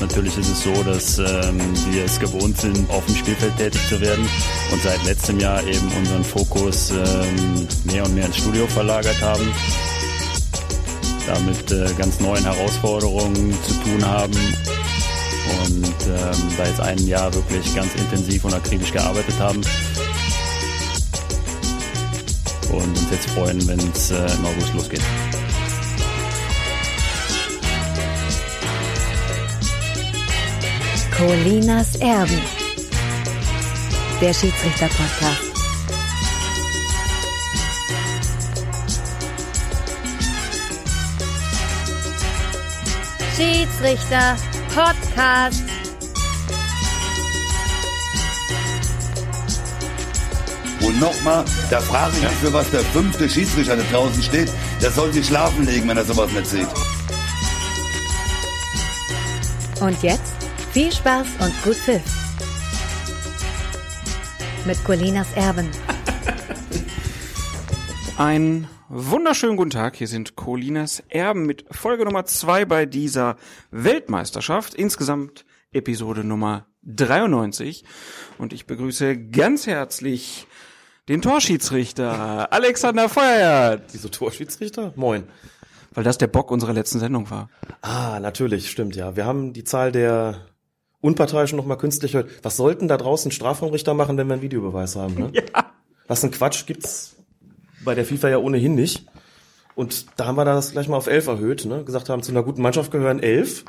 Natürlich ist es so, dass ähm, wir es gewohnt sind, auf dem Spielfeld tätig zu werden und seit letztem Jahr eben unseren Fokus ähm, mehr und mehr ins Studio verlagert haben. Damit äh, ganz neuen Herausforderungen zu tun haben und ähm, da jetzt Jahr wirklich ganz intensiv und akribisch gearbeitet haben und uns jetzt freuen, wenn es äh, im August losgeht. Colinas Erben. Der Schiedsrichter-Podcast. Schiedsrichter Podcast. Und nochmal, da frage ich mich, für was der fünfte Schiedsrichter da draußen steht. Der soll sich schlafen legen, wenn er sowas nicht sieht. Und jetzt viel Spaß und gut Pfiff. Mit Colinas Erben. Ein wunderschönen guten Tag. Hier sind Colinas Erben mit Folge Nummer zwei bei dieser Weltmeisterschaft. Insgesamt Episode Nummer 93. Und ich begrüße ganz herzlich den Torschiedsrichter Alexander Feuerert. Wieso Torschiedsrichter? Moin. Weil das der Bock unserer letzten Sendung war. Ah, natürlich, stimmt ja. Wir haben die Zahl der Unparteiischen nochmal künstlich erhöht. Was sollten da draußen Strafraumrichter machen, wenn wir einen Videobeweis haben? Ne? Ja. Was ein Quatsch gibt's bei der FIFA ja ohnehin nicht. Und da haben wir das gleich mal auf elf erhöht, ne? Gesagt haben, zu einer guten Mannschaft gehören elf.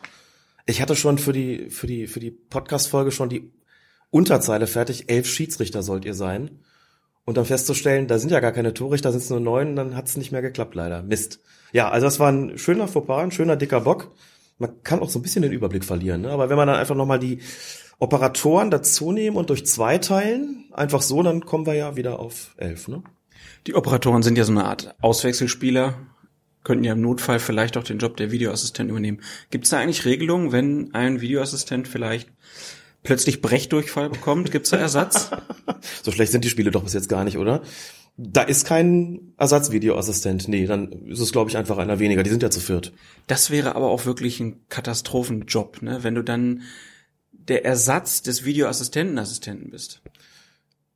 Ich hatte schon für die, für die, für die Podcast-Folge schon die Unterzeile fertig. Elf Schiedsrichter sollt ihr sein. Und dann festzustellen, da sind ja gar keine Torrichter, sind es nur neun, dann hat es nicht mehr geklappt, leider. Mist. Ja, also das war ein schöner Fauxpas, ein schöner dicker Bock. Man kann auch so ein bisschen den Überblick verlieren, ne? aber wenn man dann einfach nochmal die Operatoren dazu nehmen und durch zwei teilen, einfach so, dann kommen wir ja wieder auf elf. Ne? Die Operatoren sind ja so eine Art Auswechselspieler, könnten ja im Notfall vielleicht auch den Job der Videoassistenten übernehmen. Gibt es da eigentlich Regelungen, wenn ein Videoassistent vielleicht plötzlich Brechdurchfall bekommt? Gibt es da Ersatz? So schlecht sind die Spiele doch bis jetzt gar nicht, oder? Da ist kein Ersatzvideoassistent. Nee, dann ist es, glaube ich, einfach einer weniger. Die sind ja zu viert. Das wäre aber auch wirklich ein Katastrophenjob, ne? wenn du dann der Ersatz des Videoassistentenassistenten bist.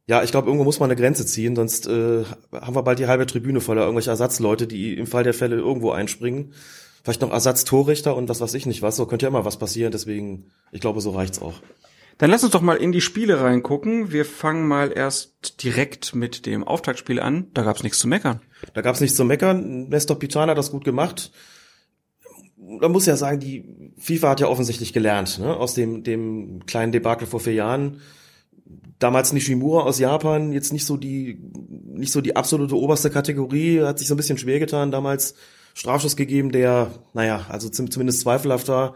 Ja, ich glaube, irgendwo muss man eine Grenze ziehen, sonst äh, haben wir bald die halbe Tribüne voller irgendwelche Ersatzleute, die im Fall der Fälle irgendwo einspringen. Vielleicht noch Ersatztorrichter und was weiß ich nicht was. So könnte ja immer was passieren, deswegen, ich glaube, so reicht's auch. Dann lass uns doch mal in die Spiele reingucken. Wir fangen mal erst direkt mit dem Auftaktspiel an. Da gab's nichts zu meckern. Da gab's nichts zu meckern. Nestor Pitana hat das gut gemacht. Man muss ja sagen, die FIFA hat ja offensichtlich gelernt, ne? aus dem, dem kleinen Debakel vor vier Jahren. Damals Nishimura aus Japan, jetzt nicht so die, nicht so die absolute oberste Kategorie, hat sich so ein bisschen schwer getan, damals Strafschuss gegeben, der, naja, also zum, zumindest zweifelhaft war.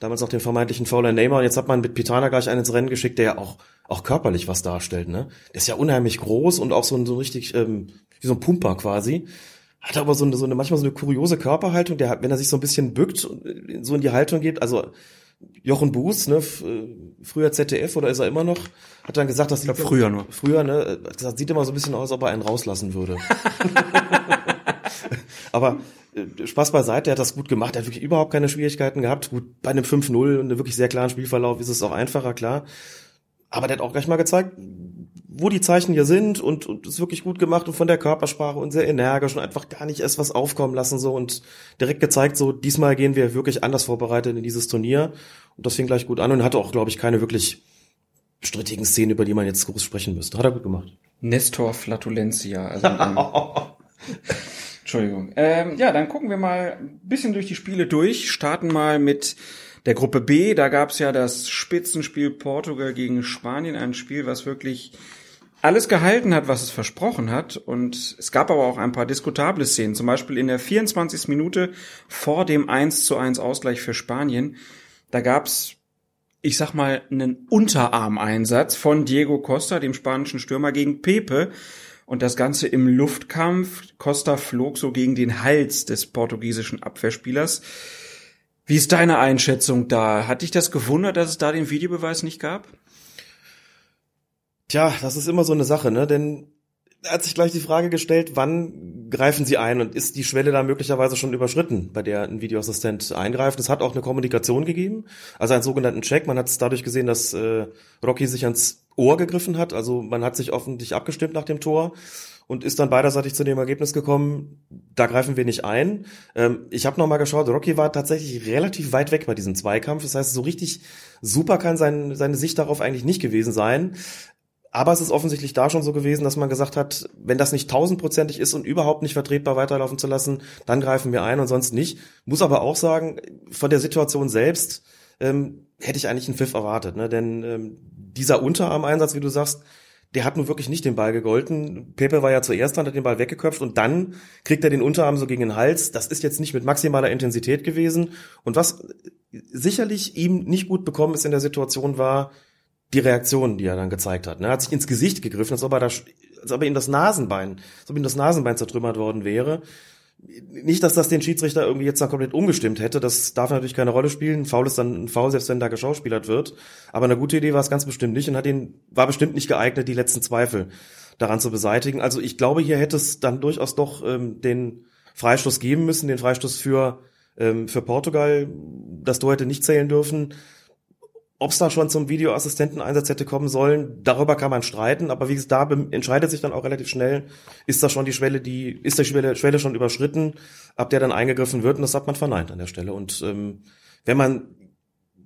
Damals noch den vermeintlichen Fauler Neymar. Und jetzt hat man mit Pitana gleich einen ins Rennen geschickt, der ja auch, auch körperlich was darstellt, ne? Der ist ja unheimlich groß und auch so ein, so richtig, ähm, wie so ein Pumper quasi. Hat aber so eine, so eine, manchmal so eine kuriose Körperhaltung, der hat, wenn er sich so ein bisschen bückt und so in die Haltung geht, also Jochen Buß, ne, früher ZDF oder ist er immer noch, hat dann gesagt, dass ich glaub, früher nur. Früher, ne, hat gesagt, sieht immer so ein bisschen aus, als ob er einen rauslassen würde. Aber äh, Spaß beiseite, er hat das gut gemacht, er hat wirklich überhaupt keine Schwierigkeiten gehabt. Gut, bei einem 5-0 und einem wirklich sehr klaren Spielverlauf ist es auch einfacher, klar. Aber der hat auch gleich mal gezeigt, wo die Zeichen hier sind und, und ist wirklich gut gemacht und von der Körpersprache und sehr energisch und einfach gar nicht erst was aufkommen lassen so und direkt gezeigt, so diesmal gehen wir wirklich anders vorbereitet in dieses Turnier und das fing gleich gut an und hatte auch, glaube ich, keine wirklich strittigen Szenen, über die man jetzt groß sprechen müsste. Hat er gut gemacht. Nestor Flatulentia. Also, Entschuldigung. Ähm, ja, dann gucken wir mal ein bisschen durch die Spiele durch. Starten mal mit der Gruppe B. Da gab's ja das Spitzenspiel Portugal gegen Spanien. Ein Spiel, was wirklich alles gehalten hat, was es versprochen hat. Und es gab aber auch ein paar diskutable Szenen. Zum Beispiel in der 24. Minute vor dem 1 zu 1 Ausgleich für Spanien. Da gab's ich sag mal, einen Unterarmeinsatz von Diego Costa, dem spanischen Stürmer, gegen Pepe. Und das Ganze im Luftkampf. Costa flog so gegen den Hals des portugiesischen Abwehrspielers. Wie ist deine Einschätzung da? Hat dich das gewundert, dass es da den Videobeweis nicht gab? Tja, das ist immer so eine Sache, ne? Denn hat sich gleich die Frage gestellt, wann greifen sie ein und ist die Schwelle da möglicherweise schon überschritten, bei der ein Videoassistent eingreift. Es hat auch eine Kommunikation gegeben, also einen sogenannten Check. Man hat es dadurch gesehen, dass äh, Rocky sich ans Ohr gegriffen hat. Also man hat sich offentlich abgestimmt nach dem Tor und ist dann beiderseitig zu dem Ergebnis gekommen, da greifen wir nicht ein. Ähm, ich habe nochmal geschaut, Rocky war tatsächlich relativ weit weg bei diesem Zweikampf. Das heißt, so richtig super kann sein, seine Sicht darauf eigentlich nicht gewesen sein. Aber es ist offensichtlich da schon so gewesen, dass man gesagt hat, wenn das nicht tausendprozentig ist und überhaupt nicht vertretbar weiterlaufen zu lassen, dann greifen wir ein und sonst nicht. Muss aber auch sagen, von der Situation selbst ähm, hätte ich eigentlich einen Pfiff erwartet. Ne? Denn ähm, dieser Unterarm-Einsatz, wie du sagst, der hat nun wirklich nicht den Ball gegolten. Pepe war ja zuerst dran, hat den Ball weggeköpft und dann kriegt er den Unterarm so gegen den Hals. Das ist jetzt nicht mit maximaler Intensität gewesen. Und was sicherlich ihm nicht gut bekommen ist in der Situation war, die Reaktion, die er dann gezeigt hat. Ne? Er hat sich ins Gesicht gegriffen, als ob er, da, als ob er ihm das Nasenbein, als ob ihm das Nasenbein zertrümmert worden wäre. Nicht, dass das den Schiedsrichter irgendwie jetzt dann komplett umgestimmt hätte. Das darf natürlich keine Rolle spielen. Ein Foul ist dann ein Foul, selbst wenn da geschauspielert wird. Aber eine gute Idee war es ganz bestimmt nicht und hat ihn, war bestimmt nicht geeignet, die letzten Zweifel daran zu beseitigen. Also ich glaube, hier hätte es dann durchaus doch ähm, den Freistoß geben müssen, den Freistoß für, ähm, für Portugal. Das Tor hätte nicht zählen dürfen. Ob es da schon zum Videoassistenteneinsatz hätte kommen sollen, darüber kann man streiten, aber wie gesagt, da entscheidet sich dann auch relativ schnell, ist da schon die Schwelle, die, ist die Schwelle, Schwelle schon überschritten, ab der dann eingegriffen wird und das hat man verneint an der Stelle. Und ähm, wenn man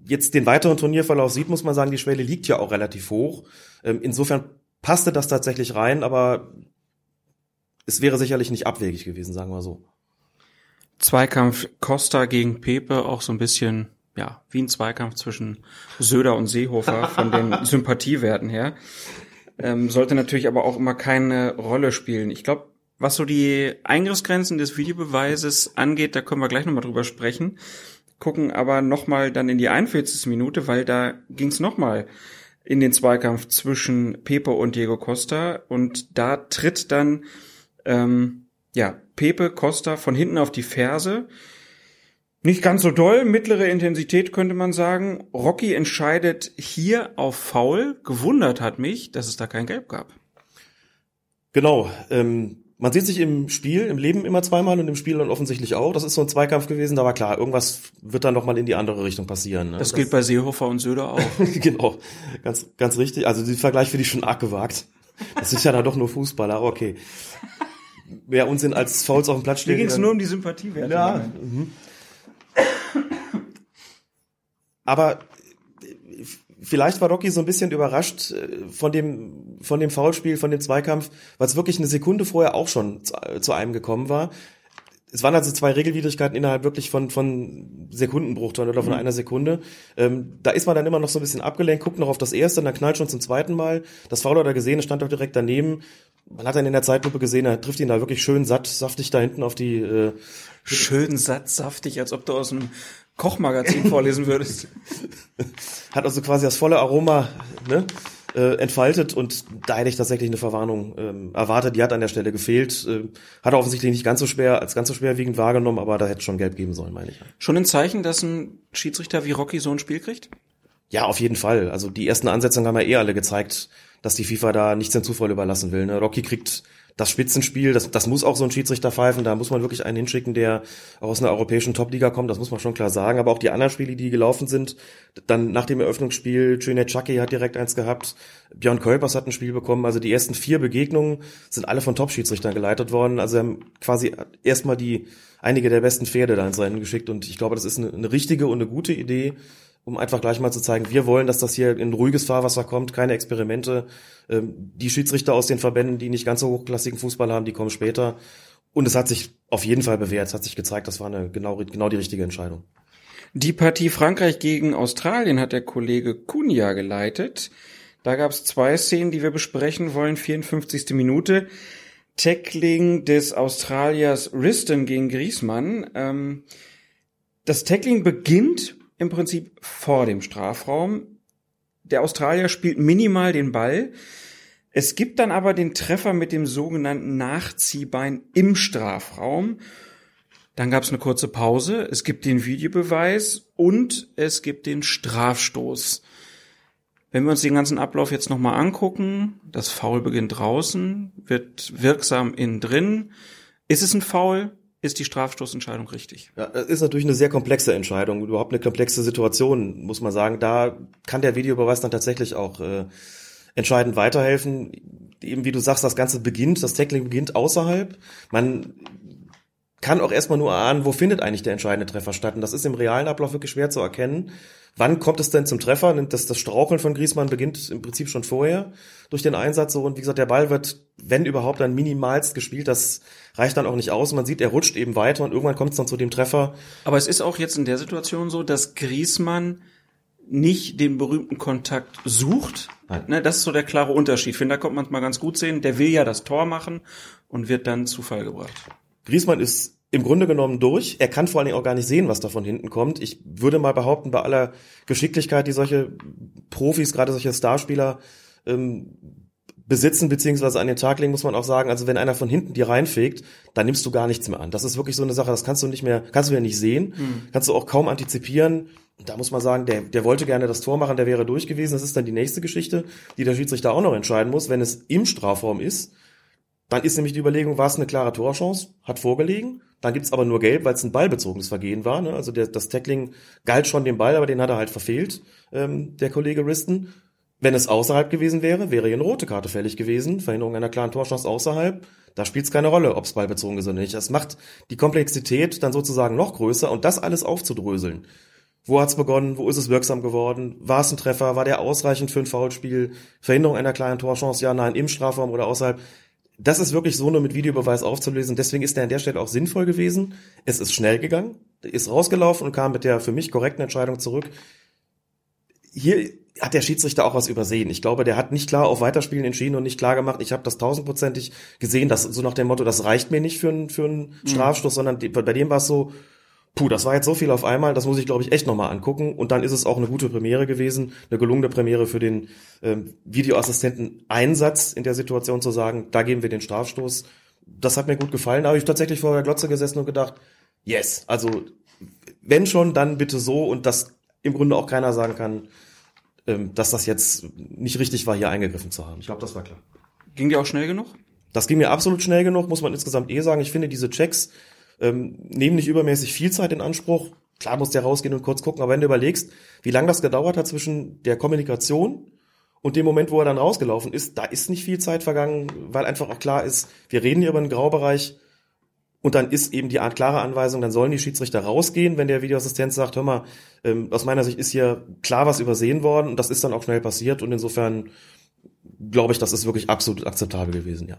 jetzt den weiteren Turnierverlauf sieht, muss man sagen, die Schwelle liegt ja auch relativ hoch. Ähm, insofern passte das tatsächlich rein, aber es wäre sicherlich nicht abwegig gewesen, sagen wir so. Zweikampf Costa gegen Pepe auch so ein bisschen ja, wie ein Zweikampf zwischen Söder und Seehofer von den Sympathiewerten her. Ähm, sollte natürlich aber auch immer keine Rolle spielen. Ich glaube, was so die Eingriffsgrenzen des Videobeweises angeht, da können wir gleich nochmal drüber sprechen. Gucken aber nochmal dann in die 41. Minute, weil da ging es nochmal in den Zweikampf zwischen Pepe und Diego Costa und da tritt dann ähm, ja Pepe Costa von hinten auf die Ferse nicht ganz so doll, mittlere Intensität könnte man sagen. Rocky entscheidet hier auf Foul. Gewundert hat mich, dass es da kein Gelb gab. Genau. Ähm, man sieht sich im Spiel, im Leben immer zweimal und im Spiel dann offensichtlich auch. Das ist so ein Zweikampf gewesen, da war klar, irgendwas wird dann nochmal in die andere Richtung passieren. Ne? Das, das gilt bei Seehofer und Söder auch. genau, ganz, ganz richtig. Also den Vergleich finde ich schon arg gewagt. Das ist ja dann doch nur Fußballer, okay. Wer Unsinn als Fouls auf dem Platz steht. Mir ging es nur um die Sympathiewerte. Ja. Mhm. Aber vielleicht war Rocky so ein bisschen überrascht äh, von dem, von dem Foulspiel, von dem Zweikampf, weil es wirklich eine Sekunde vorher auch schon zu, einem gekommen war. Es waren also zwei Regelwidrigkeiten innerhalb wirklich von, von Sekundenbruchteilen oder von mhm. einer Sekunde. Ähm, da ist man dann immer noch so ein bisschen abgelenkt, guckt noch auf das erste, und dann knallt schon zum zweiten Mal. Das Foul hat er gesehen, es stand doch direkt daneben. Man hat dann in der Zeitlupe gesehen, er trifft ihn da wirklich schön satt, saftig da hinten auf die äh, Schön satt, saftig, als ob du aus dem Kochmagazin vorlesen würdest. Hat also quasi das volle Aroma ne, äh, entfaltet und da hätte ich tatsächlich eine Verwarnung ähm, erwartet. Die hat an der Stelle gefehlt. Äh, hat er offensichtlich nicht ganz so schwer, als ganz so schwerwiegend wahrgenommen, aber da hätte schon gelb geben sollen, meine ich. Schon ein Zeichen, dass ein Schiedsrichter wie Rocky so ein Spiel kriegt? Ja, auf jeden Fall. Also die ersten Ansetzungen haben ja eh alle gezeigt, dass die FIFA da nichts dem Zufall überlassen will. Ne? Rocky kriegt das Spitzenspiel, das, das muss auch so ein Schiedsrichter pfeifen, da muss man wirklich einen hinschicken, der aus einer europäischen Top-Liga kommt, das muss man schon klar sagen. Aber auch die anderen Spiele, die gelaufen sind, dann nach dem Eröffnungsspiel, Chucky hat direkt eins gehabt, Björn Kolpers hat ein Spiel bekommen, also die ersten vier Begegnungen sind alle von Top-Schiedsrichtern geleitet worden, also haben quasi erstmal die einige der besten Pferde da ins Rennen geschickt. Und ich glaube, das ist eine, eine richtige und eine gute Idee, um einfach gleich mal zu zeigen, wir wollen, dass das hier in ruhiges Fahrwasser kommt, keine Experimente. Ähm, die Schiedsrichter aus den Verbänden, die nicht ganz so hochklassigen Fußball haben, die kommen später. Und es hat sich auf jeden Fall bewährt. Es hat sich gezeigt, das war eine genau, genau die richtige Entscheidung. Die Partie Frankreich gegen Australien hat der Kollege Kunja geleitet. Da gab es zwei Szenen, die wir besprechen wollen. 54. Minute. Tackling des Australiers Riston gegen Griesmann. Ähm, das Tackling beginnt im Prinzip vor dem Strafraum. Der Australier spielt minimal den Ball. Es gibt dann aber den Treffer mit dem sogenannten Nachziehbein im Strafraum. Dann gab es eine kurze Pause. Es gibt den Videobeweis und es gibt den Strafstoß. Wenn wir uns den ganzen Ablauf jetzt nochmal angucken, das Foul beginnt draußen, wird wirksam innen drin. Ist es ein Foul? Ist die Strafstoßentscheidung richtig? Ja, ist natürlich eine sehr komplexe Entscheidung, überhaupt eine komplexe Situation, muss man sagen. Da kann der Videobeweis dann tatsächlich auch äh, entscheidend weiterhelfen. Eben wie du sagst, das Ganze beginnt, das Tackling beginnt außerhalb. Man kann auch erstmal nur ahnen, wo findet eigentlich der entscheidende Treffer statt. Und das ist im realen Ablauf wirklich schwer zu erkennen. Wann kommt es denn zum Treffer? Das, das Straucheln von Griesmann beginnt im Prinzip schon vorher durch den Einsatz. So. Und wie gesagt, der Ball wird, wenn überhaupt, dann minimalst gespielt. Das reicht dann auch nicht aus. Man sieht, er rutscht eben weiter und irgendwann kommt es dann zu dem Treffer. Aber es ist auch jetzt in der Situation so, dass Griesmann nicht den berühmten Kontakt sucht. Nein. Ne, das ist so der klare Unterschied. Ich finde, da kommt man mal ganz gut sehen. Der will ja das Tor machen und wird dann zu Fall gebracht. Griesmann ist im Grunde genommen durch. Er kann vor allen Dingen auch gar nicht sehen, was da von hinten kommt. Ich würde mal behaupten, bei aller Geschicklichkeit, die solche Profis, gerade solche Starspieler ähm, besitzen beziehungsweise an den Tag legen, muss man auch sagen, also wenn einer von hinten dir reinfegt, dann nimmst du gar nichts mehr an. Das ist wirklich so eine Sache, das kannst du nicht mehr, kannst du ja nicht sehen, mhm. kannst du auch kaum antizipieren. Da muss man sagen, der, der wollte gerne das Tor machen, der wäre durch gewesen. Das ist dann die nächste Geschichte, die der Schiedsrichter auch noch entscheiden muss, wenn es im Strafraum ist. Dann ist nämlich die Überlegung, war es eine klare Torchance, hat vorgelegen. Dann gibt's aber nur Gelb, weil es ein ballbezogenes Vergehen war. Ne? Also der, das Tackling galt schon dem Ball, aber den hat er halt verfehlt, ähm, der Kollege Riston. Wenn es außerhalb gewesen wäre, wäre hier eine rote Karte fällig gewesen. Verhinderung einer klaren Torchance außerhalb. Da spielt es keine Rolle, ob es ballbezogen ist oder nicht. Das macht die Komplexität dann sozusagen noch größer und das alles aufzudröseln. Wo hat's begonnen? Wo ist es wirksam geworden? War es ein Treffer? War der ausreichend für ein Foulspiel? Verhinderung einer kleinen Torchance? Ja, nein, im Strafraum oder außerhalb? Das ist wirklich so nur mit Videobeweis aufzulösen. Deswegen ist der an der Stelle auch sinnvoll gewesen. Es ist schnell gegangen, ist rausgelaufen und kam mit der für mich korrekten Entscheidung zurück. Hier hat der Schiedsrichter auch was übersehen. Ich glaube, der hat nicht klar auf Weiterspielen entschieden und nicht klar gemacht, ich habe das tausendprozentig gesehen, dass so nach dem Motto, das reicht mir nicht für, einen für einen mhm. Strafstoß, mhm. sondern bei dem war es so, puh, das war jetzt so viel auf einmal, das muss ich, glaube ich, echt nochmal angucken. Und dann ist es auch eine gute Premiere gewesen, eine gelungene Premiere für den ähm, Videoassistenten Einsatz in der Situation zu sagen, da geben wir den Strafstoß. Das hat mir gut gefallen. Da habe ich tatsächlich vor der Glotze gesessen und gedacht, yes, also wenn schon, dann bitte so und dass im Grunde auch keiner sagen kann, ähm, dass das jetzt nicht richtig war, hier eingegriffen zu haben. Ich glaube, das war klar. Ging dir auch schnell genug? Das ging mir absolut schnell genug, muss man insgesamt eh sagen. Ich finde, diese Checks ähm, nehmen nicht übermäßig viel Zeit in Anspruch. Klar muss der rausgehen und kurz gucken, aber wenn du überlegst, wie lange das gedauert hat zwischen der Kommunikation und dem Moment, wo er dann rausgelaufen ist, da ist nicht viel Zeit vergangen, weil einfach auch klar ist, wir reden hier über einen Graubereich und dann ist eben die Art klare Anweisung, dann sollen die Schiedsrichter rausgehen, wenn der Videoassistent sagt, hör mal, ähm, aus meiner Sicht ist hier klar was übersehen worden und das ist dann auch schnell passiert und insofern glaube ich, das ist wirklich absolut akzeptabel gewesen, ja.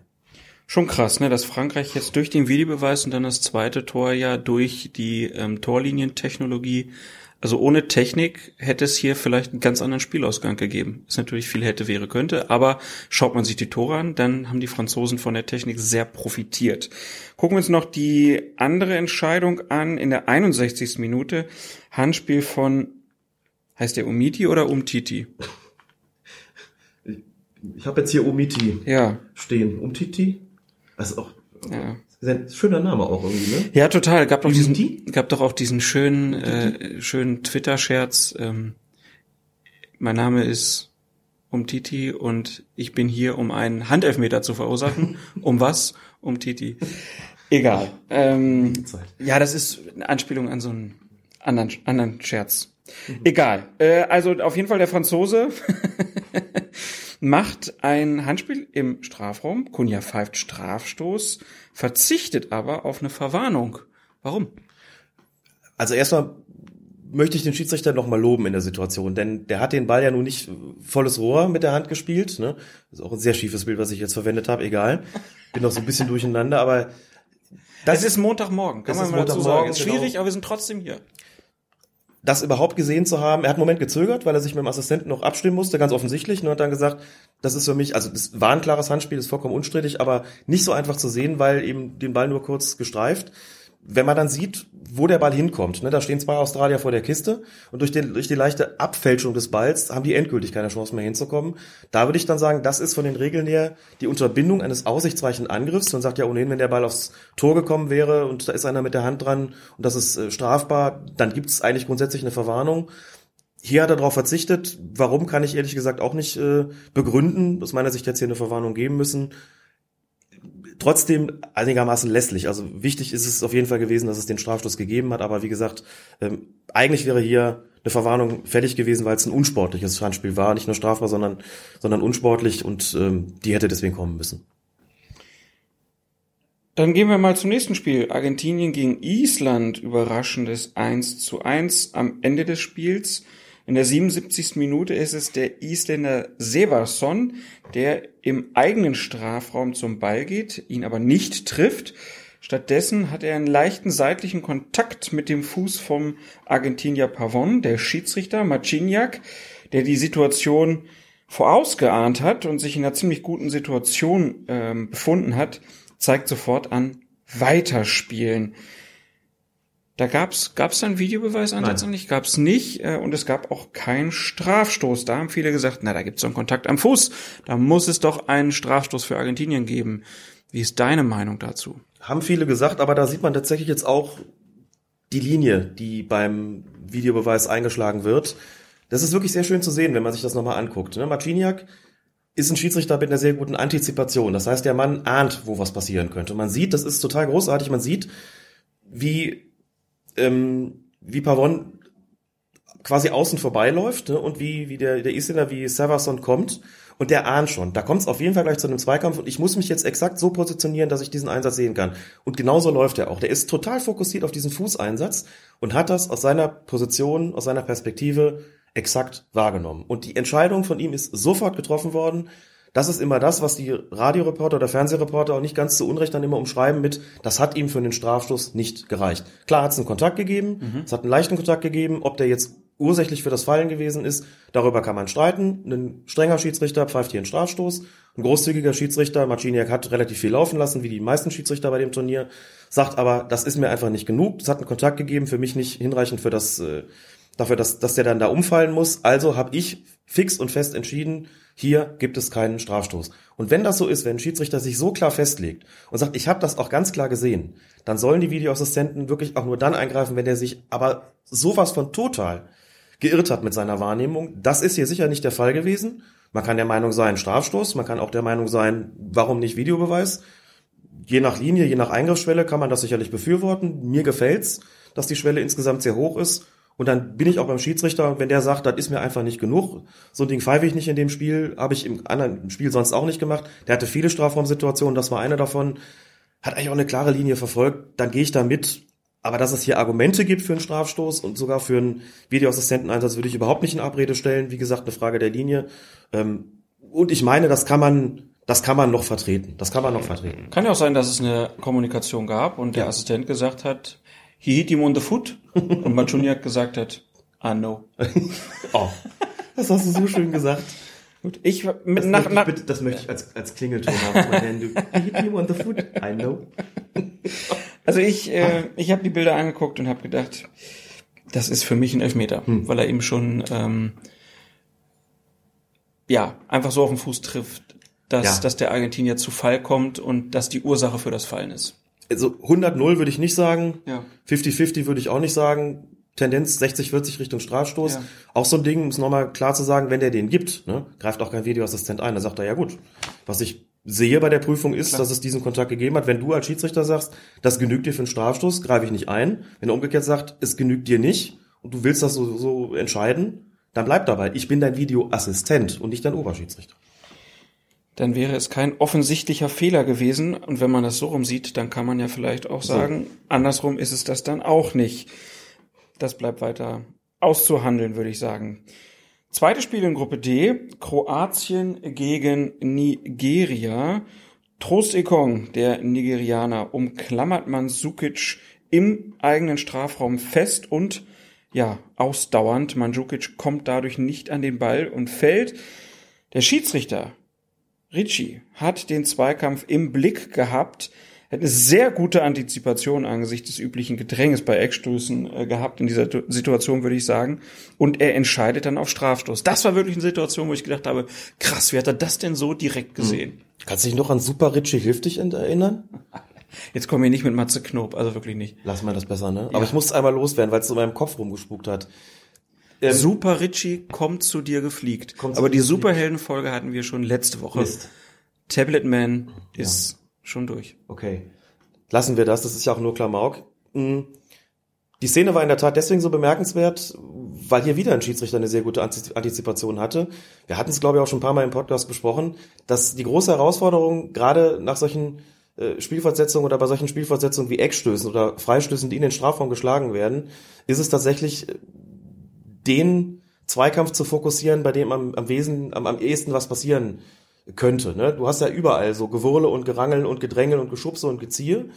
Schon krass, ne, dass Frankreich jetzt durch den Videobeweis und dann das zweite Tor ja durch die ähm, Torlinientechnologie, also ohne Technik hätte es hier vielleicht einen ganz anderen Spielausgang gegeben. Ist natürlich viel hätte, wäre, könnte, aber schaut man sich die Tore an, dann haben die Franzosen von der Technik sehr profitiert. Gucken wir uns noch die andere Entscheidung an. In der 61. Minute Handspiel von, heißt der Umiti oder Umtiti? Ich habe jetzt hier Umiti ja. stehen. Umtiti? Das ist auch ja. ein schöner Name auch irgendwie, ne? Ja, total. Gab doch diesen, gab doch auch diesen schönen, äh, schönen Twitter-Scherz. Ähm, mein Name ist Umtiti und ich bin hier, um einen Handelfmeter zu verursachen. um was? Um Titi. Egal. Ähm, ja, das ist eine Anspielung an so einen anderen, anderen Scherz. Mhm. Egal. Äh, also auf jeden Fall der Franzose macht ein Handspiel im Strafraum. Kunja pfeift Strafstoß, verzichtet aber auf eine Verwarnung. Warum? Also erstmal möchte ich den Schiedsrichter noch mal loben in der Situation, denn der hat den Ball ja nun nicht volles Rohr mit der Hand gespielt. Ne? Das ist auch ein sehr schiefes Bild, was ich jetzt verwendet habe. Egal, bin noch so ein bisschen durcheinander, aber das es ist Montagmorgen, kann man mal dazu sagen. Ist schwierig, genau. aber wir sind trotzdem hier das überhaupt gesehen zu haben. Er hat einen Moment gezögert, weil er sich mit dem Assistenten noch abstimmen musste, ganz offensichtlich, und hat dann gesagt, das ist für mich, also das war ein klares Handspiel, ist vollkommen unstrittig, aber nicht so einfach zu sehen, weil eben den Ball nur kurz gestreift wenn man dann sieht, wo der Ball hinkommt, ne, da stehen zwei Australier vor der Kiste und durch, den, durch die leichte Abfälschung des Balls haben die endgültig keine Chance mehr hinzukommen. Da würde ich dann sagen, das ist von den Regeln her die Unterbindung eines aussichtsreichen Angriffs. Man sagt ja ohnehin, wenn der Ball aufs Tor gekommen wäre und da ist einer mit der Hand dran und das ist äh, strafbar, dann gibt es eigentlich grundsätzlich eine Verwarnung. Hier hat er darauf verzichtet. Warum kann ich ehrlich gesagt auch nicht äh, begründen. Aus meiner Sicht jetzt hier eine Verwarnung geben müssen. Trotzdem einigermaßen lässlich. Also wichtig ist es auf jeden Fall gewesen, dass es den Strafstoß gegeben hat. Aber wie gesagt, ähm, eigentlich wäre hier eine Verwarnung fällig gewesen, weil es ein unsportliches Handspiel war. Nicht nur strafbar, sondern, sondern unsportlich. Und ähm, die hätte deswegen kommen müssen. Dann gehen wir mal zum nächsten Spiel. Argentinien gegen Island. Überraschendes 1 zu 1 am Ende des Spiels. In der 77. Minute ist es der Isländer Seversson, der im eigenen Strafraum zum Ball geht, ihn aber nicht trifft. Stattdessen hat er einen leichten seitlichen Kontakt mit dem Fuß vom Argentinier Pavon, der Schiedsrichter Marciniak, der die Situation vorausgeahnt hat und sich in einer ziemlich guten Situation ähm, befunden hat, zeigt sofort an, weiterspielen. Da gab's gab's dann Videobeweisansatz Nein. nicht, gab's nicht äh, und es gab auch keinen Strafstoß. Da haben viele gesagt, na, da gibt's so einen Kontakt am Fuß, da muss es doch einen Strafstoß für Argentinien geben. Wie ist deine Meinung dazu? Haben viele gesagt, aber da sieht man tatsächlich jetzt auch die Linie, die beim Videobeweis eingeschlagen wird. Das ist wirklich sehr schön zu sehen, wenn man sich das nochmal anguckt. Ne? Marciniak ist ein Schiedsrichter mit einer sehr guten Antizipation. Das heißt, der Mann ahnt, wo was passieren könnte. Man sieht, das ist total großartig, man sieht, wie, ähm, wie Pavon quasi außen vorbeiläuft ne? und wie, wie der, der Isländer, wie Severson kommt und der ahnt schon. Da kommt es auf jeden Fall gleich zu einem Zweikampf und ich muss mich jetzt exakt so positionieren, dass ich diesen Einsatz sehen kann. Und genauso läuft er auch. Der ist total fokussiert auf diesen Fußeinsatz und hat das aus seiner Position, aus seiner Perspektive exakt wahrgenommen. Und die Entscheidung von ihm ist sofort getroffen worden. Das ist immer das, was die Radioreporter oder Fernsehreporter auch nicht ganz zu Unrecht dann immer umschreiben mit, das hat ihm für den Strafstoß nicht gereicht. Klar hat es einen Kontakt gegeben, es hat einen leichten Kontakt gegeben, ob der jetzt ursächlich für das Fallen gewesen ist, darüber kann man streiten. Ein strenger Schiedsrichter pfeift hier einen Strafstoß. Ein großzügiger Schiedsrichter, Marciniak hat relativ viel laufen lassen, wie die meisten Schiedsrichter bei dem Turnier, sagt aber, das ist mir einfach nicht genug. Es hat einen Kontakt gegeben, für mich nicht hinreichend für das, äh, dafür, dass, dass der dann da umfallen muss. Also habe ich fix und fest entschieden, hier gibt es keinen Strafstoß. Und wenn das so ist, wenn ein Schiedsrichter sich so klar festlegt und sagt, ich habe das auch ganz klar gesehen, dann sollen die Videoassistenten wirklich auch nur dann eingreifen, wenn der sich aber sowas von total geirrt hat mit seiner Wahrnehmung. Das ist hier sicher nicht der Fall gewesen. Man kann der Meinung sein, Strafstoß, man kann auch der Meinung sein, warum nicht Videobeweis. Je nach Linie, je nach Eingriffsschwelle kann man das sicherlich befürworten. Mir gefällt's, dass die Schwelle insgesamt sehr hoch ist. Und dann bin ich auch beim Schiedsrichter, wenn der sagt, das ist mir einfach nicht genug. So ein Ding pfeife ich nicht in dem Spiel, habe ich im anderen Spiel sonst auch nicht gemacht. Der hatte viele Strafraumsituationen, das war eine davon. Hat eigentlich auch eine klare Linie verfolgt. Dann gehe ich da mit. Aber dass es hier Argumente gibt für einen Strafstoß und sogar für einen Videoassistenteneinsatz, würde ich überhaupt nicht in Abrede stellen. Wie gesagt, eine Frage der Linie. Ähm, Und ich meine, das kann man, das kann man noch vertreten. Das kann man noch vertreten. Kann ja auch sein, dass es eine Kommunikation gab und der Ja. Assistent gesagt hat, he hit him on the foot und Manchuniak gesagt hat, ah no. Oh, das hast du so schön gesagt. Gut, ich mit Das, nach, möchte, ich nach, bitte, das möchte ich als, als Klingelton haben. Du hit me on the foot, I know. also ich äh, ich habe die Bilder angeguckt und habe gedacht, das ist für mich ein Elfmeter, Hm. weil er eben schon ähm, ja einfach so auf den Fuß trifft, dass Ja. dass der Argentinier zu Fall kommt und dass die Ursache für das Fallen ist. Also 100-0 würde ich nicht sagen. Ja. 50-50 würde ich auch nicht sagen. Tendenz 60-40 Richtung Strafstoß. Ja. Auch so ein Ding, um es nochmal klar zu sagen, wenn der den gibt, ne, greift auch kein Videoassistent ein. Da sagt er, ja gut, was ich sehe bei der Prüfung ist, Klar. dass es diesen Kontakt gegeben hat. Wenn du als Schiedsrichter sagst, das genügt dir für einen Strafstoß, greife ich nicht ein. Wenn er umgekehrt sagt, es genügt dir nicht und du willst das so, so entscheiden, dann bleib dabei. Ich bin dein Videoassistent und nicht dein Oberschiedsrichter. Dann wäre es kein offensichtlicher Fehler gewesen und wenn man das so rum sieht, dann kann man ja vielleicht auch sagen, andersrum ist es das dann auch nicht. Das bleibt weiter auszuhandeln, würde ich sagen. Zweites Spiel in Gruppe D, Kroatien gegen Nigeria. Trost Ekong, der Nigerianer, umklammert Mandzukic im eigenen Strafraum fest und ja, ausdauernd. Mandzukic kommt dadurch nicht an den Ball und fällt. Der Schiedsrichter Ricci hat den Zweikampf im Blick gehabt, hat eine sehr gute Antizipation angesichts des üblichen Gedränges bei Eckstößen äh, gehabt in dieser Tu- Situation, würde ich sagen. Und er entscheidet dann auf Strafstoß. Das war wirklich eine Situation, wo ich gedacht habe, krass, wie hat er das denn so direkt gesehen? Kannst du dich noch an Super Ritchie Hilf dich erinnern? Jetzt kommen wir nicht mit Matze Knob, also wirklich nicht. Lass mal das besser, ne? Aber ich muss es einmal loswerden, weil es so in meinem Kopf rumgespukt hat. Ähm, Super Richie kommt zu dir gefliegt. Zu Aber die. Superheldenfolge hatten wir schon letzte Woche. Mist. Tablet Man ist schon durch. Okay. Lassen wir das, das ist ja auch nur Klamauk. Mm. Die Szene war in der Tat deswegen so bemerkenswert, weil hier wieder ein Schiedsrichter eine sehr gute Antiz- Antizipation hatte. Wir hatten es, glaube ich, auch schon ein paar Mal im Podcast besprochen, dass die große Herausforderung, gerade nach solchen äh, Spielfortsetzungen oder bei solchen Spielfortsetzungen wie Eckstößen oder Freistößen, die in den Strafraum geschlagen werden, ist es tatsächlich äh, den Zweikampf zu fokussieren, bei dem am, am Wesen, am, am ehesten was passieren könnte. Ne? Du hast ja überall so Gewurle und Gerangeln und Gedrängel und Geschubse und Geziehe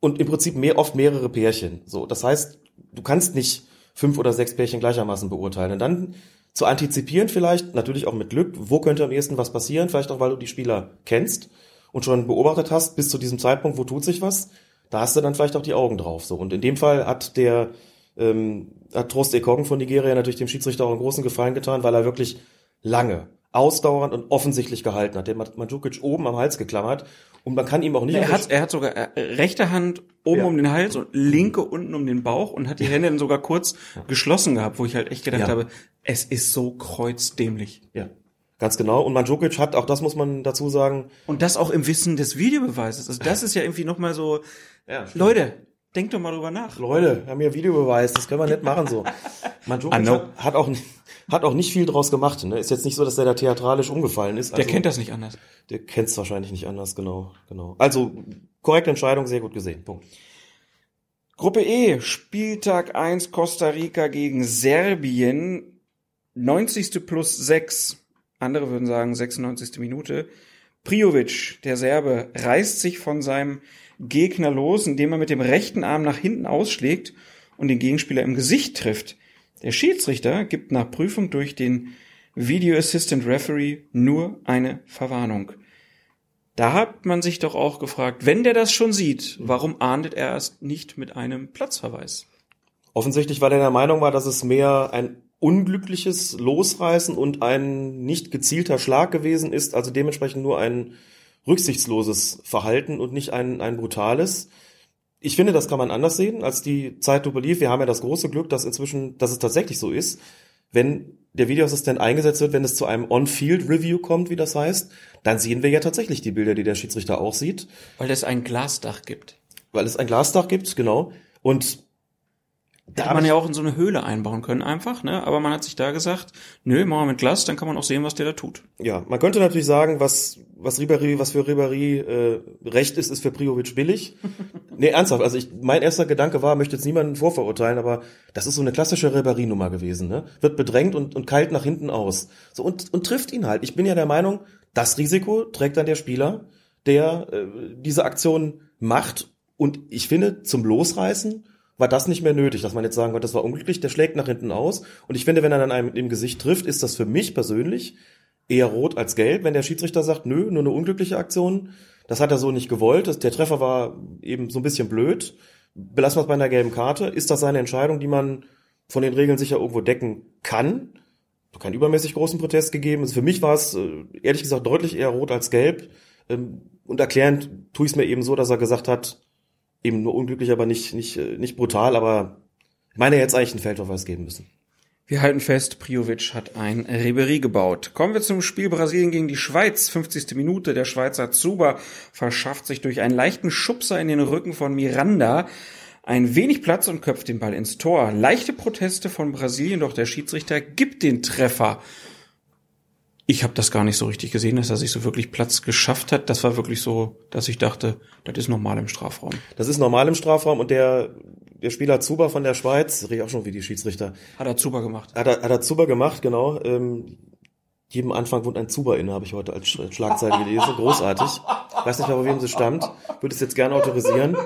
und im Prinzip mehr, oft mehrere Pärchen. So, das heißt, du kannst nicht fünf oder sechs Pärchen gleichermaßen beurteilen. Und dann zu antizipieren vielleicht, natürlich auch mit Glück, wo könnte am ehesten was passieren, vielleicht auch, weil du die Spieler kennst und schon beobachtet hast, bis zu diesem Zeitpunkt, wo tut sich was, da hast du dann vielleicht auch die Augen drauf. So. Und in dem Fall hat der ähm, hat Trost Ekong von Nigeria natürlich dem Schiedsrichter auch einen großen Gefallen getan, weil er wirklich lange, ausdauernd und offensichtlich gehalten hat. Der hat Mandzukic oben am Hals geklammert und man kann ihm auch nicht... Er hat, er hat sogar äh, rechte Hand oben Ja. um den Hals und linke unten um den Bauch und hat die Hände dann sogar kurz geschlossen gehabt, wo ich halt echt gedacht Ja. habe, es ist so kreuzdämlich. Ja, ganz genau. Und Mandzukic hat, auch das muss man dazu sagen, Und das auch im Wissen des Videobeweises. Also das ist ja irgendwie nochmal so, ja, Leute, denkt doch mal drüber nach. Leute, wir haben hier Videobeweis, das können wir nicht machen so. Mandzukic I know. hat, hat auch hat auch nicht viel draus gemacht. Ne? Ist jetzt nicht so, dass der da theatralisch umgefallen ist. Der Also, kennt das nicht anders. Der kennt es wahrscheinlich nicht anders, genau, genau. Also korrekte Entscheidung, sehr gut gesehen. Punkt. Gruppe E, Spieltag 1 Costa Rica gegen Serbien, 90. plus 6. Andere würden sagen 96. Minute. Priovic, der Serbe, reißt sich von seinem Gegner los, indem er mit dem rechten Arm nach hinten ausschlägt und den Gegenspieler im Gesicht trifft. Der Schiedsrichter gibt nach Prüfung durch den Video Assistant Referee nur eine Verwarnung. Da hat man sich doch auch gefragt, wenn der das schon sieht, warum ahndet er es nicht mit einem Platzverweis? Offensichtlich, weil er der Meinung war, dass es mehr ein unglückliches Losreißen und ein nicht gezielter Schlag gewesen ist, also dementsprechend nur ein rücksichtsloses Verhalten und nicht ein, ein brutales. Ich finde, das kann man anders sehen, als die Zeitlupe lief. Wir haben ja das große Glück, dass inzwischen, dass es tatsächlich so ist, wenn der Videoassistent eingesetzt wird, wenn es zu einem On-Field-Review kommt, wie das heißt, dann sehen wir ja tatsächlich die Bilder, die der Schiedsrichter auch sieht Weil es ein Glasdach gibt. weil es ein Glasdach gibt, genau. Und Da hätte man ja auch in so eine Höhle einbauen können einfach, ne? Aber man hat sich da gesagt, nö, machen wir mit Glas, dann kann man auch sehen, was der da tut. ja, man könnte natürlich sagen, was was Ribéry, was für Ribéry äh, recht ist, ist für Priovic billig. nee, ernsthaft. Also ich, mein erster Gedanke war, möchte jetzt niemanden vorverurteilen, aber das ist so eine klassische Ribéry-Nummer gewesen. Ne? Wird bedrängt und, und kalt nach hinten aus. So und und trifft ihn halt. Ich bin ja der Meinung, das Risiko trägt dann der Spieler, der äh, diese Aktion macht. Und ich finde, zum Losreißen war das nicht mehr nötig, dass man jetzt sagen konnte, das war unglücklich, der schlägt nach hinten aus. Und ich finde, wenn er dann einem im Gesicht trifft, ist das für mich persönlich eher rot als gelb. Wenn der Schiedsrichter sagt, nö, nur eine unglückliche Aktion, das hat er so nicht gewollt, der Treffer war eben so ein bisschen blöd, belassen wir es bei einer gelben Karte, ist das seine Entscheidung, die man von den Regeln sicher irgendwo decken kann. Keinen übermäßig großen Protest gegeben. Also für mich war es äh, ehrlich gesagt deutlich eher rot als gelb. Ähm, Und erklärend tue ich es mir eben so, dass er gesagt hat, eben nur unglücklich, aber nicht, nicht, äh, nicht brutal, aber ich meine, er eigentlich einen Feldverweis geben müssen. Wir halten fest, Priovic hat ein Ribery gebaut. Kommen wir zum Spiel Brasilien gegen die Schweiz. 50. Minute. Der Schweizer Zuber verschafft sich durch einen leichten Schubser in den Rücken von Miranda ein wenig Platz und köpft den Ball ins Tor. Leichte Proteste von Brasilien, doch der Schiedsrichter gibt den Treffer. Ich habe das gar nicht so richtig gesehen, dass er sich so wirklich Platz geschafft hat. Das war wirklich so, dass ich dachte, das ist normal im Strafraum. Das ist normal im Strafraum und der, der Spieler Zuber von der Schweiz, rede ich auch schon wie die Schiedsrichter, Hat er Zuber gemacht. hat er, hat er Zuber gemacht, genau. Ähm, jedem Anfang wohnt ein Zuber inne, habe ich heute als Sch- Schlagzeile gelesen. Großartig. Weiß nicht mehr, von wem sie stammt. Würde es jetzt gerne autorisieren.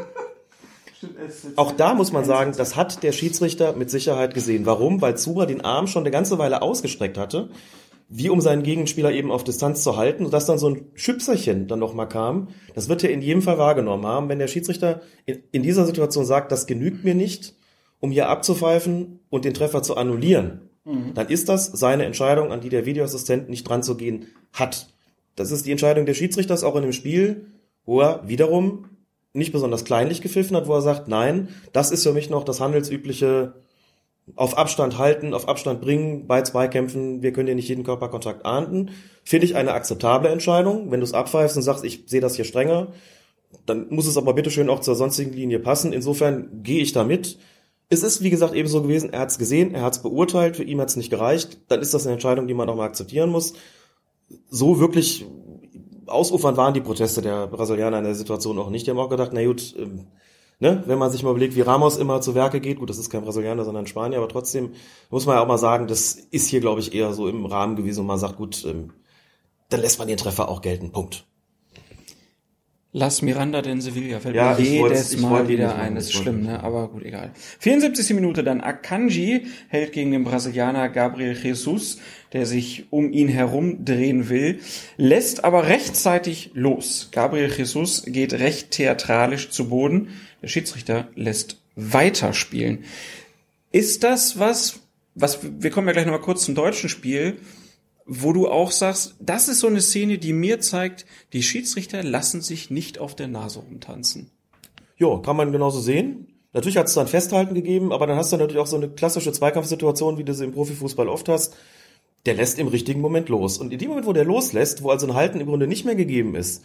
Auch da muss man sagen, das hat der Schiedsrichter mit Sicherheit gesehen. Warum? Weil Zuber den Arm schon eine ganze Weile ausgestreckt hatte, wie um seinen Gegenspieler eben auf Distanz zu halten, und dass dann so ein Schüpserchen dann nochmal kam. Das wird er in jedem Fall wahrgenommen haben. Wenn der Schiedsrichter in, in dieser Situation sagt, das genügt mir nicht, um hier abzupfeifen und den Treffer zu annullieren, dann ist das seine Entscheidung, an die der Videoassistent nicht dran zu gehen hat. Das ist die Entscheidung des Schiedsrichters auch in dem Spiel, wo er wiederum nicht besonders kleinlich gepfiffen hat, wo er sagt, nein, das ist für mich noch das handelsübliche auf Abstand halten, auf Abstand bringen, bei Zweikämpfen, wir können ja nicht jeden Körperkontakt ahnden, finde ich eine akzeptable Entscheidung. Wenn du es abpfeifst und sagst, ich sehe das hier strenger, dann muss es aber bitteschön auch zur sonstigen Linie passen. Insofern gehe ich da mit. Es ist, wie gesagt, ebenso gewesen, er hat es gesehen, er hat es beurteilt, für ihn hat es nicht gereicht, dann ist das eine Entscheidung, die man auch mal akzeptieren muss. So wirklich ausufern waren die Proteste der Brasilianer in der Situation auch nicht. Die haben auch gedacht, na gut, ähm, ne, wenn man sich mal überlegt, wie Ramos immer zu Werke geht, gut, das ist kein Brasilianer, sondern Spanier, aber trotzdem muss man ja auch mal sagen, das ist hier, glaube ich, eher so im Rahmen gewesen und man sagt, gut, ähm, dann lässt man den Treffer auch gelten. Punkt. Lass Miranda den Sevilla fällt Ja, mir jedes Mal wieder ein. Das ist schlimm, ne? Aber gut, egal. 74. Minute dann Akanji hält gegen den Brasilianer Gabriel Jesus, der sich um ihn herum drehen will, lässt aber rechtzeitig los. Gabriel Jesus geht recht theatralisch zu Boden. Der Schiedsrichter lässt weiterspielen. Ist das was, was, wir kommen ja gleich nochmal kurz zum deutschen Spiel, wo du auch sagst, das ist so eine Szene, die mir zeigt, die Schiedsrichter lassen sich nicht auf der Nase rumtanzen. Ja, kann man genauso sehen. Natürlich hat es dann Festhalten gegeben, aber dann hast du natürlich auch so eine klassische Zweikampfsituation, wie du sie im Profifußball oft hast. Der lässt im richtigen Moment los. Und in dem Moment, wo der loslässt, wo also ein Halten im Grunde nicht mehr gegeben ist,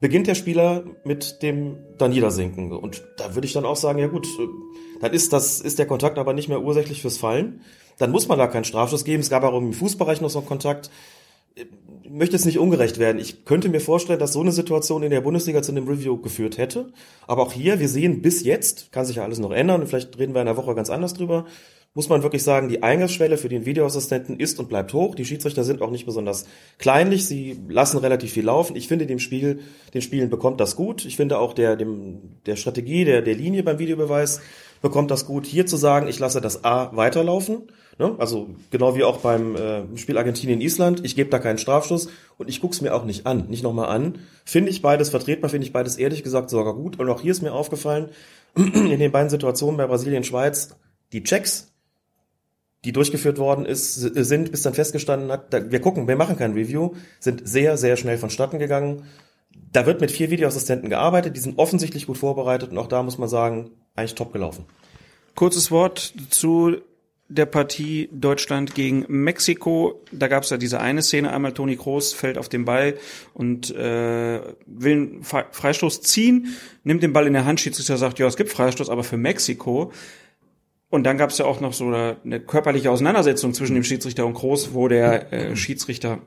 beginnt der Spieler mit dem da Niedersinken. Und da würde ich dann auch sagen, ja gut, äh, dann ist das, ist der Kontakt aber nicht mehr ursächlich fürs Fallen. Dann muss man da keinen Strafschuss geben. Es gab auch im Fußbereich noch so einen Kontakt. Ich möchte es nicht ungerecht werden. Ich könnte mir vorstellen, dass so eine Situation in der Bundesliga zu einem Review geführt hätte. Aber auch hier, wir sehen bis jetzt, kann sich ja alles noch ändern vielleicht reden wir in einer Woche ganz anders drüber, muss man wirklich sagen, die Eingangsschwelle für den Videoassistenten ist und bleibt hoch. Die Schiedsrichter sind auch nicht besonders kleinlich. Sie lassen relativ viel laufen. Ich finde, dem Spiel, den Spielen bekommt das gut. Ich finde auch der, dem, der Strategie, der, der Linie beim Videobeweis bekommt das gut. Hier zu sagen, ich lasse das A weiterlaufen. Ne? Also genau wie auch beim äh, Spiel Argentinien-Island. Ich gebe da keinen Strafschuss und ich guck's mir auch nicht an, nicht nochmal an. Finde ich beides vertretbar, finde ich beides ehrlich gesagt sogar gut. Und auch hier ist mir aufgefallen, in den beiden Situationen bei Brasilien-Schweiz, die Checks, die durchgeführt worden ist, sind, bis dann festgestanden hat, da, wir gucken, wir machen kein Review, sind sehr, sehr schnell vonstatten gegangen. Da wird mit vier Videoassistenten gearbeitet, die sind offensichtlich gut vorbereitet und auch da muss man sagen, eigentlich top gelaufen. Kurzes Wort zu der Partie Deutschland gegen Mexiko. Da gab es ja diese eine Szene, einmal Toni Kroos fällt auf den Ball und äh, will einen Fre- Freistoß ziehen, nimmt den Ball in der Hand, Schiedsrichter sagt, ja, es gibt Freistoß, aber für Mexiko. Und dann gab es ja auch noch so eine körperliche Auseinandersetzung zwischen dem Schiedsrichter und Kroos, wo der äh, Schiedsrichter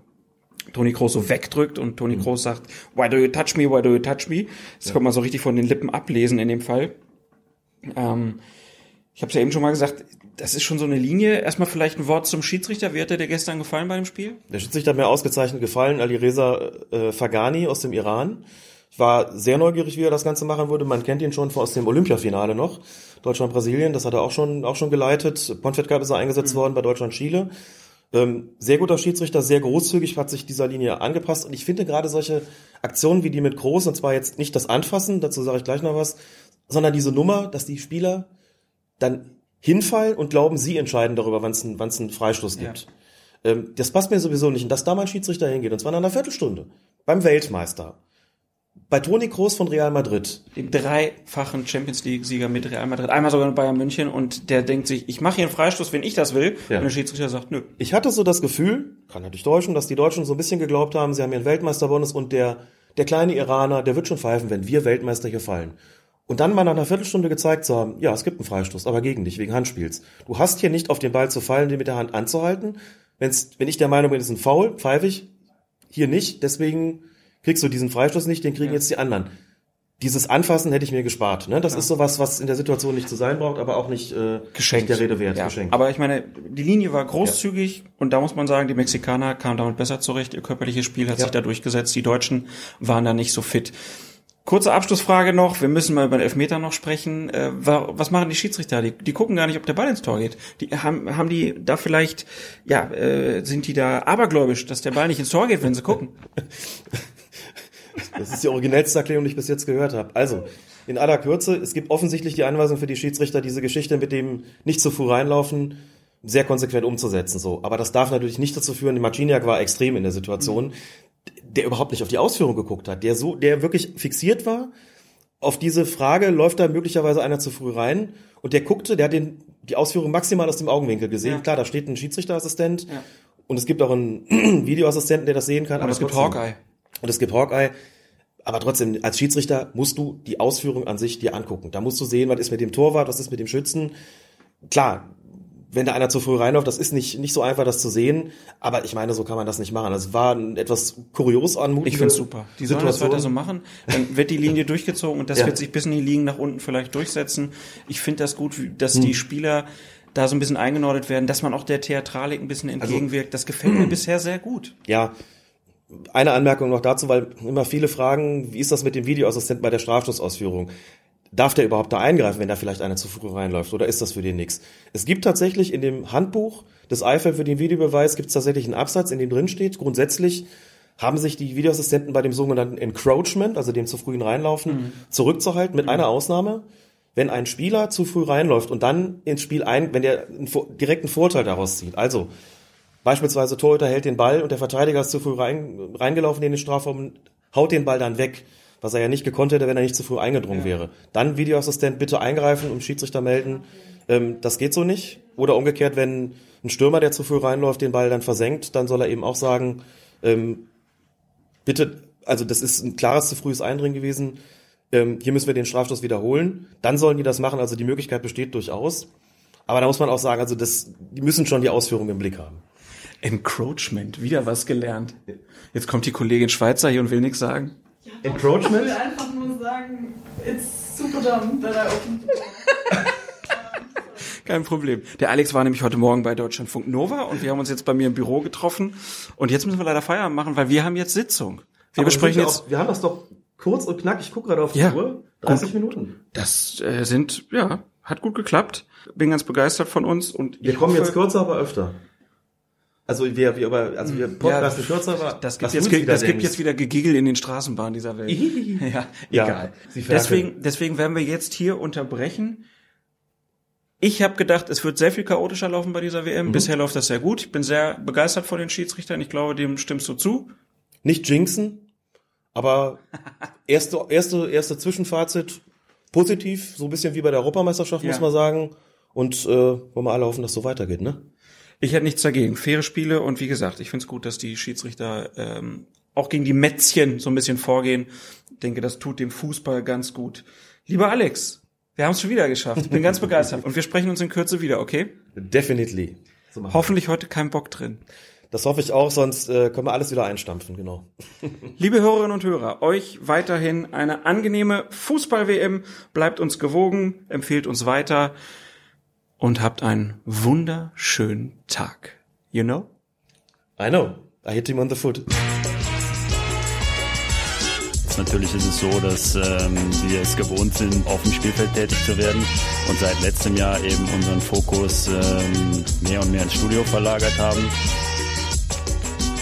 Toni Kroos so wegdrückt und Toni Kroos sagt, why do you touch me, why do you touch me? Das kann man so richtig von den Lippen ablesen in dem Fall. Ähm, ich habe es ja eben schon mal gesagt, das ist schon so eine Linie. Erstmal vielleicht ein Wort zum Schiedsrichter. Wie hat er dir gestern gefallen bei dem Spiel? Der Schiedsrichter hat mir ausgezeichnet gefallen, Alireza äh, Fagani aus dem Iran. Ich war sehr neugierig, wie er das Ganze machen würde. Man kennt ihn schon aus dem Olympiafinale noch. Deutschland-Brasilien, das hat er auch schon, auch schon geleitet. Ponfett Cup ist er eingesetzt worden bei Deutschland-Chile. Ähm, sehr guter Schiedsrichter, sehr großzügig, hat sich dieser Linie angepasst. Und ich finde gerade solche Aktionen wie die mit Groß, und zwar jetzt nicht das Anfassen, dazu sage ich gleich noch was, sondern diese Nummer, dass die Spieler dann hinfallen und glauben, sie entscheiden darüber, wann es einen, wann's einen Freistoß gibt. Ähm, das passt mir sowieso nicht. Und dass da mal ein Schiedsrichter hingeht, und zwar nach einer Viertelstunde, beim Weltmeister, bei Toni Kroos von Real Madrid, Den dreifachen Champions League-Sieger mit Real Madrid. Einmal sogar mit Bayern München und der denkt sich, ich mache hier einen Freistoß, wenn ich das will. Ja. Und der Schiedsrichter sagt, nö. Ich hatte so das Gefühl, kann natürlich täuschen, dass die Deutschen so ein bisschen geglaubt haben, sie haben hier einen Weltmeisterbonus und der, der kleine Iraner, der wird schon pfeifen, wenn wir Weltmeister hier fallen. Und dann mal nach einer Viertelstunde gezeigt zu haben, ja, es gibt einen Freistoß, aber gegen dich, wegen Handspiels. Du hast hier nicht auf den Ball zu fallen, den mit der Hand anzuhalten. Wenn's, wenn ich der Meinung bin, es ist ein Foul, pfeife ich. Hier nicht, deswegen kriegst du diesen Freistoß nicht, den kriegen jetzt die anderen. Dieses Anfassen hätte ich mir gespart. Ne? Das ist sowas, was in der Situation nicht zu sein braucht, aber auch nicht, äh, Geschenkt. nicht der Rede wert. Ja, Geschenkt. aber ich meine, die Linie war großzügig und da muss man sagen, die Mexikaner kamen damit besser zurecht. Ihr körperliches Spiel hat Ja. sich da durchgesetzt. Die Deutschen waren da nicht so fit. Kurze Abschlussfrage noch. Wir müssen mal über den Elfmeter noch sprechen. Äh, wa- was machen die Schiedsrichter? Die, die gucken gar nicht, ob der Ball ins Tor geht. Die haben, haben die da vielleicht, ja, äh, sind die da abergläubisch, dass der Ball nicht ins Tor geht, wenn sie gucken? Das ist die originellste Erklärung, die ich bis jetzt gehört habe. Also, in aller Kürze, es gibt offensichtlich die Anweisung für die Schiedsrichter, diese Geschichte mit dem nicht zu früh reinlaufen sehr konsequent umzusetzen. So, Aber das darf natürlich nicht dazu führen, Marciniak war extrem in der Situation, der überhaupt nicht auf die Ausführung geguckt hat, der so, der wirklich fixiert war auf diese Frage läuft da möglicherweise einer zu früh rein und der guckte, der hat den, die Ausführung maximal aus dem Augenwinkel gesehen. Ja. Klar, da steht ein Schiedsrichterassistent Ja. und es gibt auch einen Videoassistenten, der das sehen kann. Und es gibt trotzdem- Hawkeye. Und es gibt Hawkeye. Aber trotzdem, als Schiedsrichter musst du die Ausführung an sich dir angucken. Da musst du sehen, was ist mit dem Torwart, was ist mit dem Schützen. Klar, wenn da einer zu früh reinläuft, das ist nicht, nicht so einfach, das zu sehen. Aber ich meine, so kann man das nicht machen. Das war ein etwas kurios anmutende Ich find's super. Die sollen das weiter so machen. Dann wird die Linie durchgezogen und das Ja. wird sich bis in die Ligen nach unten vielleicht durchsetzen. Ich finde das gut, dass Hm. die Spieler da so ein bisschen eingenordet werden, dass man auch der Theatralik ein bisschen Also entgegenwirkt. Das gefällt mir bisher sehr gut. Ja, eine Anmerkung noch dazu, weil immer viele fragen, wie ist das mit dem Videoassistenten bei der Strafschussausführung? Darf der überhaupt da eingreifen, wenn da vielleicht einer zu früh reinläuft? Oder ist das für den nix? Es gibt tatsächlich in dem Handbuch des Eifel für den Videobeweis gibt es tatsächlich einen Absatz, in dem drin steht, grundsätzlich haben sich die Videoassistenten bei dem sogenannten Encroachment, also dem zu frühen Reinlaufen, zurückzuhalten, mit einer Ausnahme. Wenn ein Spieler zu früh reinläuft und dann ins Spiel ein, wenn der einen, direkten Vorteil daraus zieht, also Beispielsweise Torhüter hält den Ball und der Verteidiger ist zu früh rein, reingelaufen in den Strafraum und haut den Ball dann weg, was er ja nicht gekonnt hätte, wenn er nicht zu früh eingedrungen wäre. Dann Videoassistent bitte eingreifen und Schiedsrichter melden. Ähm, das geht so nicht. Oder umgekehrt, wenn ein Stürmer, der zu früh reinläuft, den Ball dann versenkt, dann soll er eben auch sagen, ähm, bitte, also das ist ein klares zu frühes Eindringen gewesen. Ähm, hier müssen wir den Strafstoß wiederholen. Dann sollen die das machen. Also die Möglichkeit besteht durchaus. Aber da muss man auch sagen, also das, die müssen schon die Ausführung im Blick haben. Encroachment, wieder was gelernt. Jetzt kommt die Kollegin Schweizer hier und will nichts sagen. Ich Encroachment? will einfach nur sagen, it's super dumb that I opened. Kein Problem. Der Alex war nämlich heute Morgen bei Deutschlandfunk Nova und wir haben uns jetzt bei mir im Büro getroffen und jetzt müssen wir leider Feierabend machen, weil wir haben jetzt Sitzung. Wir Aber besprechen wir jetzt, Auch, wir haben das doch kurz und knackig. Ich gucke gerade auf die Ja. Uhr. 30 Minuten. das äh, sind, ja, hat gut geklappt. Bin ganz begeistert von uns und Wir ich kommen hoffe, jetzt kürzer, aber öfter. Also wir, wir, aber, also wir podcasten kürzer, aber Das gibt, jetzt, wieder das gibt jetzt wieder Gegigel in den Straßenbahnen dieser Welt. ja, Ja, egal. Deswegen, deswegen werden wir jetzt hier unterbrechen. Ich habe gedacht, es wird sehr viel chaotischer laufen bei dieser Mhm. WM. Bisher läuft das sehr gut. Ich bin sehr begeistert von den Schiedsrichtern. Ich glaube, dem stimmst du zu. Nicht jinxen, aber erste, erste, erste Zwischenfazit positiv, so ein bisschen wie bei der Europameisterschaft, Ja. muss man sagen. Und äh, wollen wir alle hoffen, dass es so weitergeht, ne? Ich hätte nichts dagegen. Faire Spiele und wie gesagt, ich finde es gut, dass die Schiedsrichter ähm, auch gegen die Mätzchen so ein bisschen vorgehen. Ich denke, das tut dem Fußball ganz gut. Lieber Alex, wir haben es schon wieder geschafft. Ich bin ganz begeistert. Und wir sprechen uns in Kürze wieder, okay? Definitely. So. Hoffentlich heute kein Bock drin. Das hoffe ich auch, sonst äh, können wir alles wieder einstampfen, genau. Liebe Hörerinnen und Hörer, euch weiterhin eine angenehme Fußball-WM. Bleibt uns gewogen, empfehlt uns weiter und habt einen wunderschönen Tag. You know? I know. I hit him on the foot. Natürlich ist es so, dass ähm, wir es gewohnt sind, auf dem Spielfeld tätig zu werden und seit letztem Jahr eben unseren Fokus ähm, mehr und mehr ins Studio verlagert haben.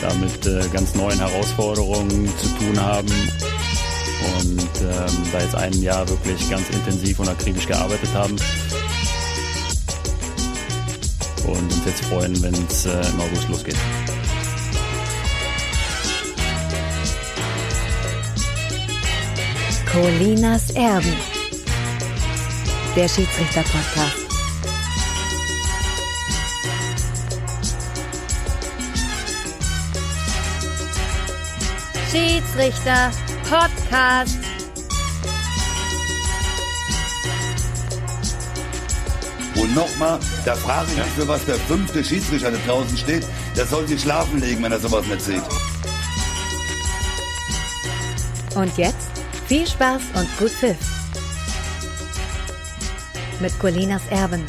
Damit äh, ganz neuen Herausforderungen zu tun haben und ähm, da jetzt ein Jahr wirklich ganz intensiv und akribisch gearbeitet haben. Und uns jetzt freuen, wenn es äh, im August losgeht. Colinas Erben. Der Schiedsrichter-Podcast. Schiedsrichter-Podcast. Und nochmal, da frage ich mich, für was der fünfte Schiedsrichter da draußen steht. Der soll sich schlafen legen, wenn er sowas nicht sieht. Und jetzt viel Spaß und gut Pfiff. Mit Colinas Erben.